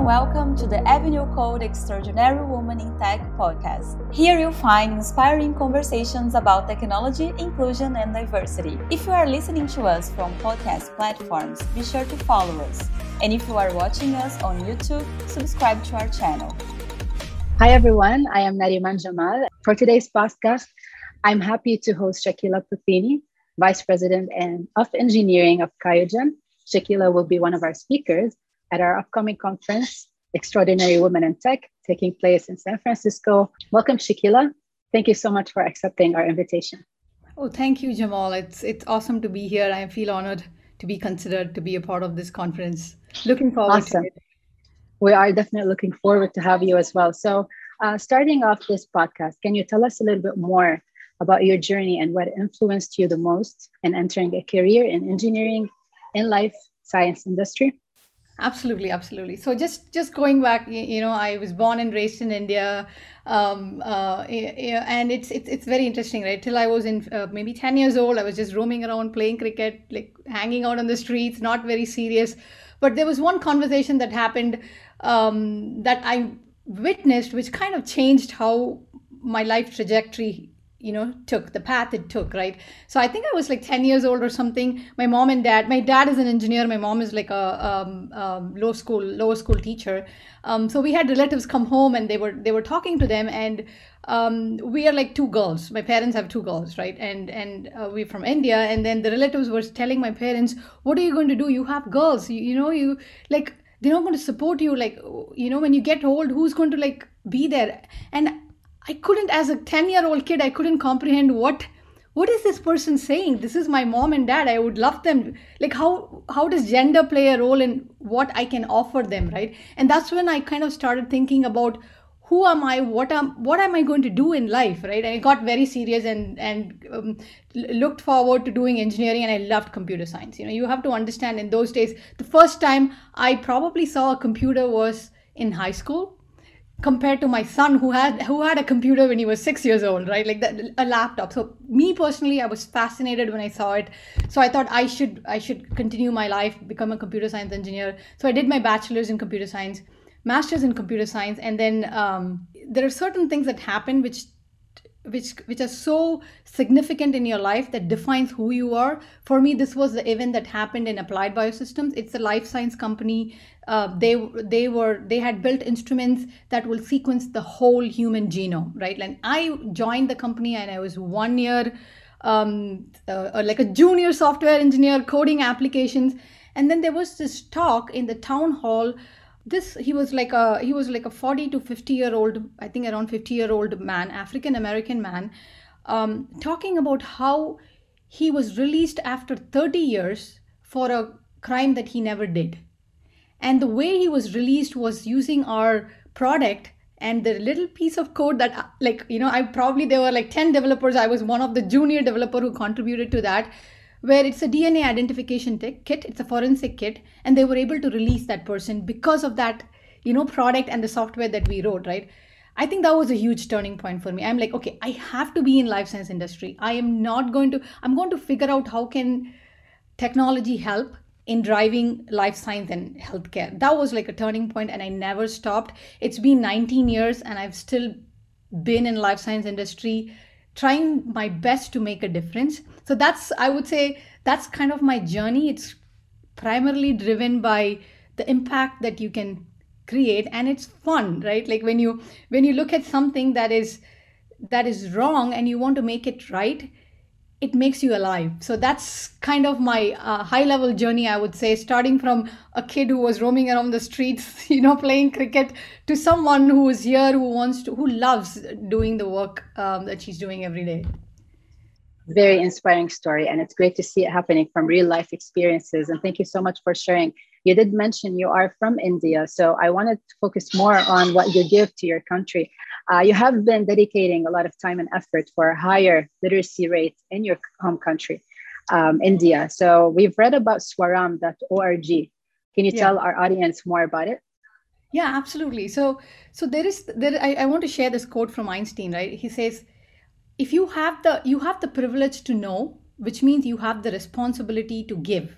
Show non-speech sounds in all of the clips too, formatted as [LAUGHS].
and welcome to the Avenue Code Extraordinary Woman in Tech podcast. Here you'll find inspiring conversations about technology, inclusion, and diversity. If you are listening to us from podcast platforms, be sure to follow us. And if you are watching us on YouTube, subscribe to our channel. Hi, everyone. I am Nariman Jamal. For today's podcast, I'm happy to host Shakila Pothini, Vice President and of Engineering of QIAGEN. Shakila will be one of our speakers at our upcoming conference, Extraordinary Women in Tech, taking place in San Francisco. Welcome, Shakila. Thank you so much for accepting our invitation. Oh, thank you, Jamal. It's it's awesome to be here. I feel honored to be considered to be a part of this conference. Looking forward awesome. to it. We are definitely looking forward to have you as well. So, uh, starting off this podcast, can you tell us a little bit more about your journey and what influenced you the most in entering a career in engineering in life science industry? Absolutely absolutely. So just just going back you know i was born and raised in india um, uh, and it's, it's it's very interesting right? Till i was in uh, maybe 10 years old i was just roaming around playing cricket like hanging out on the streets not very serious. But there was one conversation that happened um, that i witnessed which kind of changed how my life trajectory you know took the path it took right? So i think i was like 10 years old or something. My mom and dad my dad is an engineer. My mom is like a um, um, low school lower school teacher. Um, so we had relatives come home and they were they were talking to them and um, we are like two girls. My parents have two girls right? And and uh, we're from india. And then the relatives were telling my parents what are you going to do? You have girls. You, you know you like they're not going to support you. Like you know when you get old who's going to like be there? And I couldn't, as a 10 year old kid, I couldn't comprehend what what is this person saying? This is my mom and dad. I would love them. Like how how does gender play a role in what i can offer them right? And that's when i kind of started thinking about who am i what am what am i going to do in life right? And i got very serious and and um, looked forward to doing engineering and i loved computer science. You know you have to understand in those days the first time i probably saw a computer was in high school compared to my son who had who had a computer when he was six years old right? Like that a laptop. So me personally i was fascinated when i saw it. So i thought i should i should continue my life become a computer science engineer. So i did my bachelor's in computer science master's in computer science and then um, there are certain things that happen which which which are so significant in your life that defines who you are. For me this was the event that happened in applied biosystems. It's a life science company. Uh, they they were they had built instruments that will sequence the whole human genome right? And i joined the company and i was one year um, uh, uh like a junior software engineer coding applications. And then there was this talk in the town hall this he was like a he was like a 40 to 50 year old i think around 50 year old man african american man um, talking about how he was released after 30 years for a crime that he never did. And the way he was released was using our product and the little piece of code that like you know i probably there were like 10 developers. I was one of the junior developer who contributed to that where it's a DNA identification kit, it's a forensic kit, and they were able to release that person because of that, you know, product and the software that we wrote, right? I think that was a huge turning point for me. I'm like, okay, I have to be in life science industry. I am not going to, I'm going to figure out how can technology help in driving life science and healthcare. That was like a turning point and I never stopped. It's been 19 years and I've still been in life science industry trying my best to make a difference. So that's i would say that's kind of my journey. It's primarily driven by the impact that you can create and it's fun right? Like when you when you look at something that is that is wrong and you want to make it right it makes you alive. So that's kind of my uh, high level journey, I would say, starting from a kid who was roaming around the streets, [LAUGHS] you know, playing cricket, to someone who is here who wants to, who loves doing the work um, that she's doing every day. Very inspiring story, and it's great to see it happening from real life experiences. And thank you so much for sharing. You did mention you are from India, so I wanted to focus more on what you give to your country. Uh, you have been dedicating a lot of time and effort for a higher literacy rate in your home country, um, India. So we've read about swaram.org. Can you yeah. tell our audience more about it? Yeah, absolutely. So, so there is there. I, I want to share this quote from Einstein. Right, he says, "If you have the you have the privilege to know, which means you have the responsibility to give."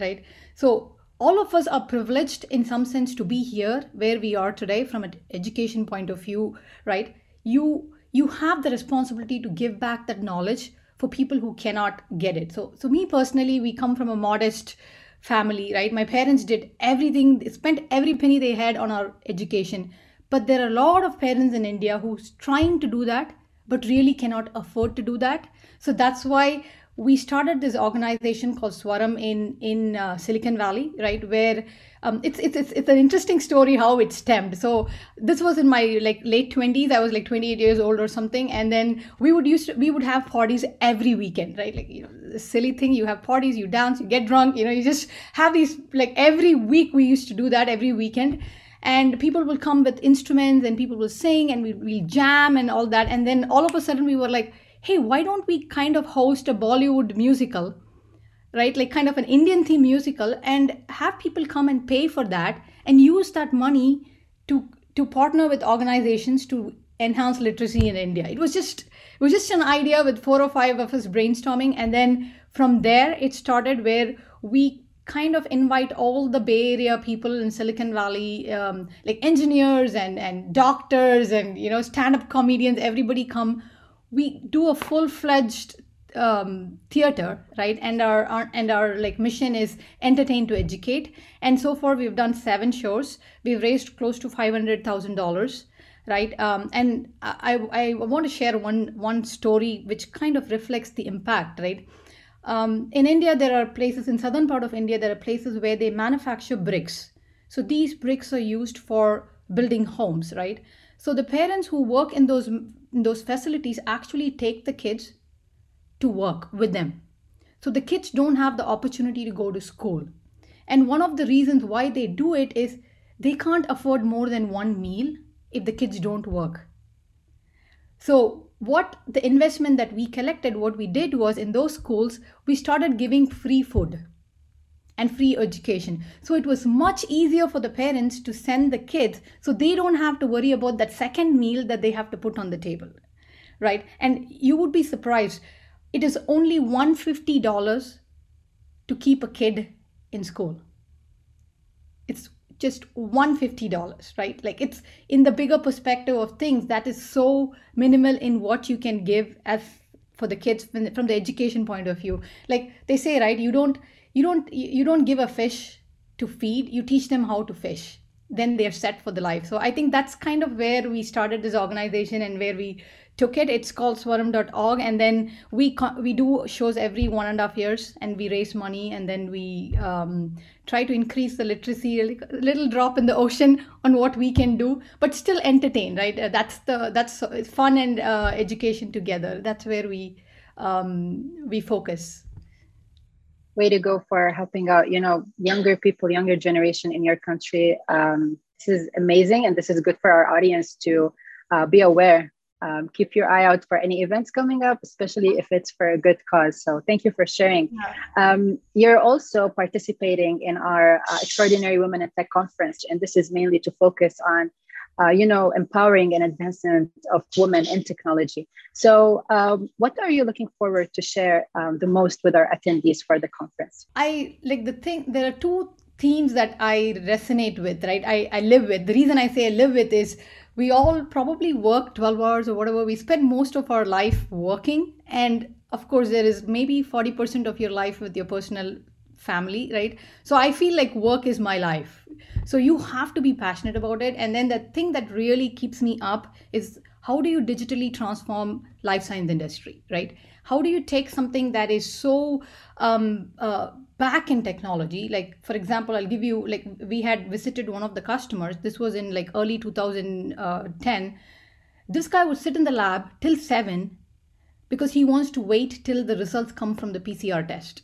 Right. So all of us are privileged in some sense to be here where we are today from an education point of view right? You you have the responsibility to give back that knowledge for people who cannot get it. So so me personally we come from a modest family right? My parents did everything they spent every penny they had on our education. But there are a lot of parents in india who's trying to do that but really cannot afford to do that so that's why we started this organization called Swaram in in uh, Silicon Valley, right? Where um, it's, it's it's it's an interesting story how it stemmed. So this was in my like late twenties. I was like twenty eight years old or something, and then we would use we would have parties every weekend, right? Like you know, silly thing. You have parties, you dance, you get drunk. You know, you just have these like every week. We used to do that every weekend and people will come with instruments and people will sing and we, we'll jam and all that and then all of a sudden we were like hey, why don't we kind of host a Bollywood musical, right? Like kind of an Indian theme musical and have people come and pay for that and use that money to to partner with organizations to enhance literacy in India. It was just it was just an idea with four or five of us brainstorming and then from there it started where we kind of invite all the Bay Area people in Silicon Valley, um, like engineers and and doctors and you know stand-up comedians. Everybody come. We do a full-fledged um, theater right? And our, our, and our like mission is entertain to educate. And so far we've done seven shows. We've raised close to $500000 right? Um, and I, I want to share one one story which kind of reflects the impact right um, in india there are places in southern part of india there are places where they manufacture bricks so these bricks are used for building homes right so the parents who work in those in those facilities actually take the kids to work with them. So the kids don't have the opportunity to go to school. And one of the reasons why they do it is they can't afford more than one meal if the kids don't work. So, what the investment that we collected, what we did was in those schools, we started giving free food and free education. So it was much easier for the parents to send the kids so they don't have to worry about that second meal that they have to put on the table. Right? And you would be surprised. It is only $150 to keep a kid in school. It's just $150, right? Like it's in the bigger perspective of things that is so minimal in what you can give as for the kids from the education point of view. Like they say, right? You don't you don't you don't give a fish to feed you teach them how to fish then they're set for the life so i think that's kind of where we started this organization and where we took it. It's called swaram.org and then we we do shows every one and a half years and we raise money and then we um, try to increase the literacy a little drop in the ocean on what we can do but still entertain right? Uh, that's the that's fun and uh, education together. That's where we um, we focus. Way to go for helping out you know younger people younger generation in your country. Um, this is amazing and this is good for our audience to uh, be aware um, keep your eye out for any events coming up especially if it's for a good cause so thank you for sharing um, you're also participating in our uh, extraordinary women in tech conference and this is mainly to focus on uh, you know, empowering and advancement of women in technology. So, um, what are you looking forward to share um, the most with our attendees for the conference? I like the thing. There are two themes that I resonate with. Right, I, I live with. The reason I say I live with is we all probably work 12 hours or whatever. We spend most of our life working, and of course, there is maybe 40% of your life with your personal family, right? So I feel like work is my life so you have to be passionate about it and then the thing that really keeps me up is how do you digitally transform life science industry right how do you take something that is so um, uh, back in technology like for example i'll give you like we had visited one of the customers. This was in like early 2010 uh, this guy would sit in the lab till 7 because he wants to wait till the results come from the pcr test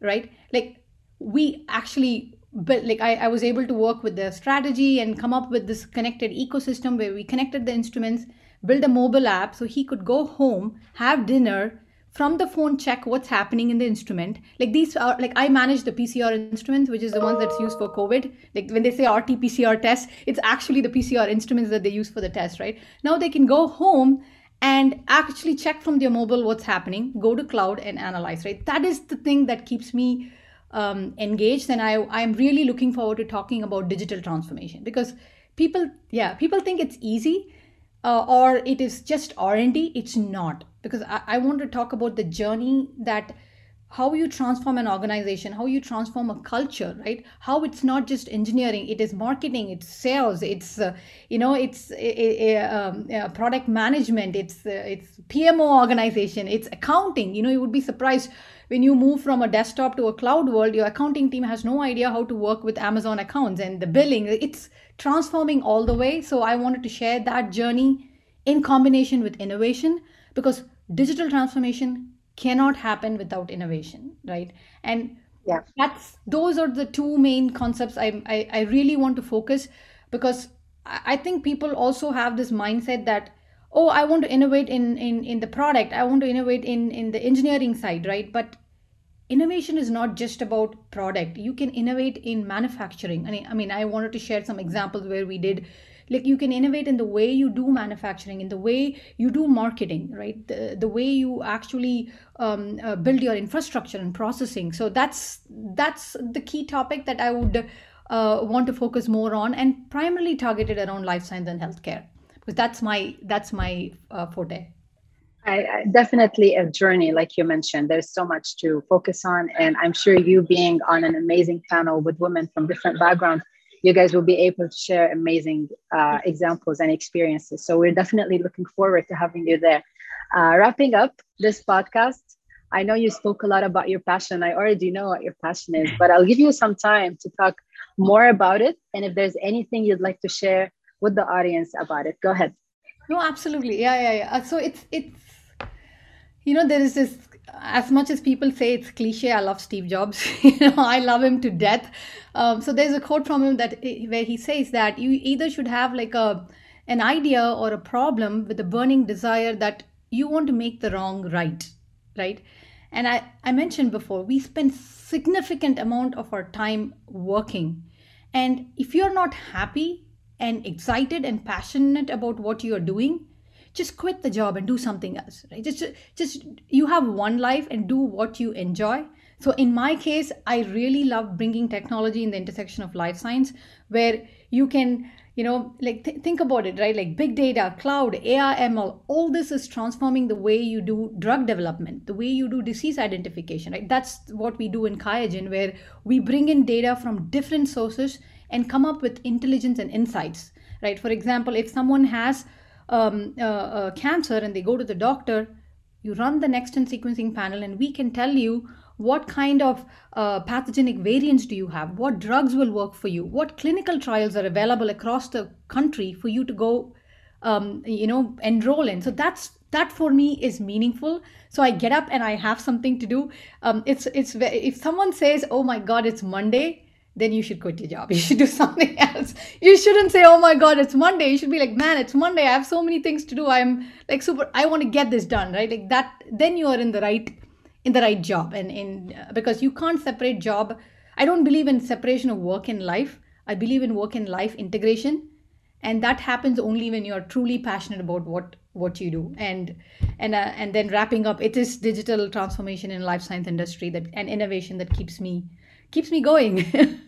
right? Like we actually but like I, I was able to work with the strategy and come up with this connected ecosystem where we connected the instruments build a mobile app so he could go home have dinner from the phone check what's happening in the instrument. Like these are like i manage the pcr instruments which is the one that's used for covid. Like when they say rt pcr test it's actually the pcr instruments that they use for the test right? Now they can go home and actually check from their mobile what's happening go to cloud and analyze right? That is the thing that keeps me um, engaged, and I I'm really looking forward to talking about digital transformation because people yeah people think it's easy uh, or it is just r&d it's not. Because I, I want to talk about the journey that how you transform an organization how you transform a culture right? How it's not just engineering it is marketing it's sales it's uh, you know it's a, a, a product management it's uh, it's pmo organization it's accounting. You know you would be surprised when you move from a desktop to a cloud world your accounting team has no idea how to work with amazon accounts and the billing. It's transforming all the way. So i wanted to share that journey in combination with innovation because digital transformation cannot happen without innovation right? And yeah. that's those are the two main concepts i i, I really want to focus because i think people also have this mindset that oh i want to innovate in in in the product. I want to innovate in in the engineering side right? But innovation is not just about product. You can innovate in manufacturing. I mean, I wanted to share some examples where we did. Like you can innovate in the way you do manufacturing in the way you do marketing right? The, the way you actually um, uh, build your infrastructure and processing. So that's that's the key topic that i would uh, want to focus more on and primarily targeted around life science and healthcare because that's my that's my uh, forte I, I, definitely a journey, like you mentioned. There's so much to focus on, and I'm sure you being on an amazing panel with women from different backgrounds, you guys will be able to share amazing uh, examples and experiences. So we're definitely looking forward to having you there. Uh, wrapping up this podcast, I know you spoke a lot about your passion. I already know what your passion is, but I'll give you some time to talk more about it. And if there's anything you'd like to share with the audience about it, go ahead. No, absolutely. Yeah, yeah, yeah. So it's it's you know there is this as much as people say it's cliche i love steve jobs [LAUGHS] you know i love him to death. Um, so there's a quote from him that where he says that you either should have like a an idea or a problem with a burning desire that you want to make the wrong right right? And i i mentioned before we spend significant amount of our time working. And if you're not happy and excited and passionate about what you're doing just quit the job and do something else right? Just just you have one life and do what you enjoy. So in my case i really love bringing technology in the intersection of life science where you can you know like th- think about it right? Like big data cloud ai ml all this is transforming the way you do drug development the way you do disease identification right? That's what we do in QIAGEN where we bring in data from different sources and come up with intelligence and insights right? For example if someone has um, uh, uh, cancer and they go to the doctor, you run the next gen sequencing panel and we can tell you what kind of uh, pathogenic variants do you have what drugs will work for you what clinical trials are available across the country for you to go um, you know enroll in. So that's that for me is meaningful. So i get up and i have something to do. Um, it's it's if someone says oh my god it's monday then you should quit your job. [LAUGHS] You should do something else. You shouldn't say, oh my God, it's Monday. You should be like, man, it's Monday. I have so many things to do. I'm like super, I want to get this done, right? Like that, then you are in the right, in the right job. And in, uh, because you can't separate job. I don't believe in separation of work and life. I believe in work and life integration. And that happens only when you are truly passionate about what what you do and and uh, and then wrapping up it is digital transformation in life science industry that and innovation that keeps me keeps me going [LAUGHS]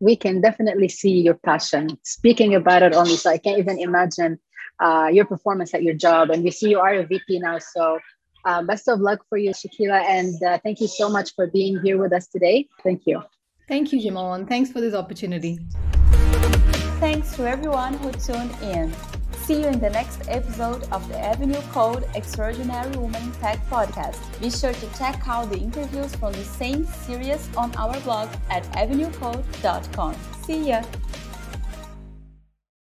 we can definitely see your passion speaking about it only. So I can't even imagine uh, your performance at your job. And we see you are a VP now. So uh, best of luck for you, Shakila. And uh, thank you so much for being here with us today. Thank you. Thank you, Jamal. And thanks for this opportunity. Thanks to everyone who tuned in. See you in the next episode of the Avenue Code Extraordinary Woman Tech podcast. Be sure to check out the interviews from the same series on our blog at avenuecode.com. See ya!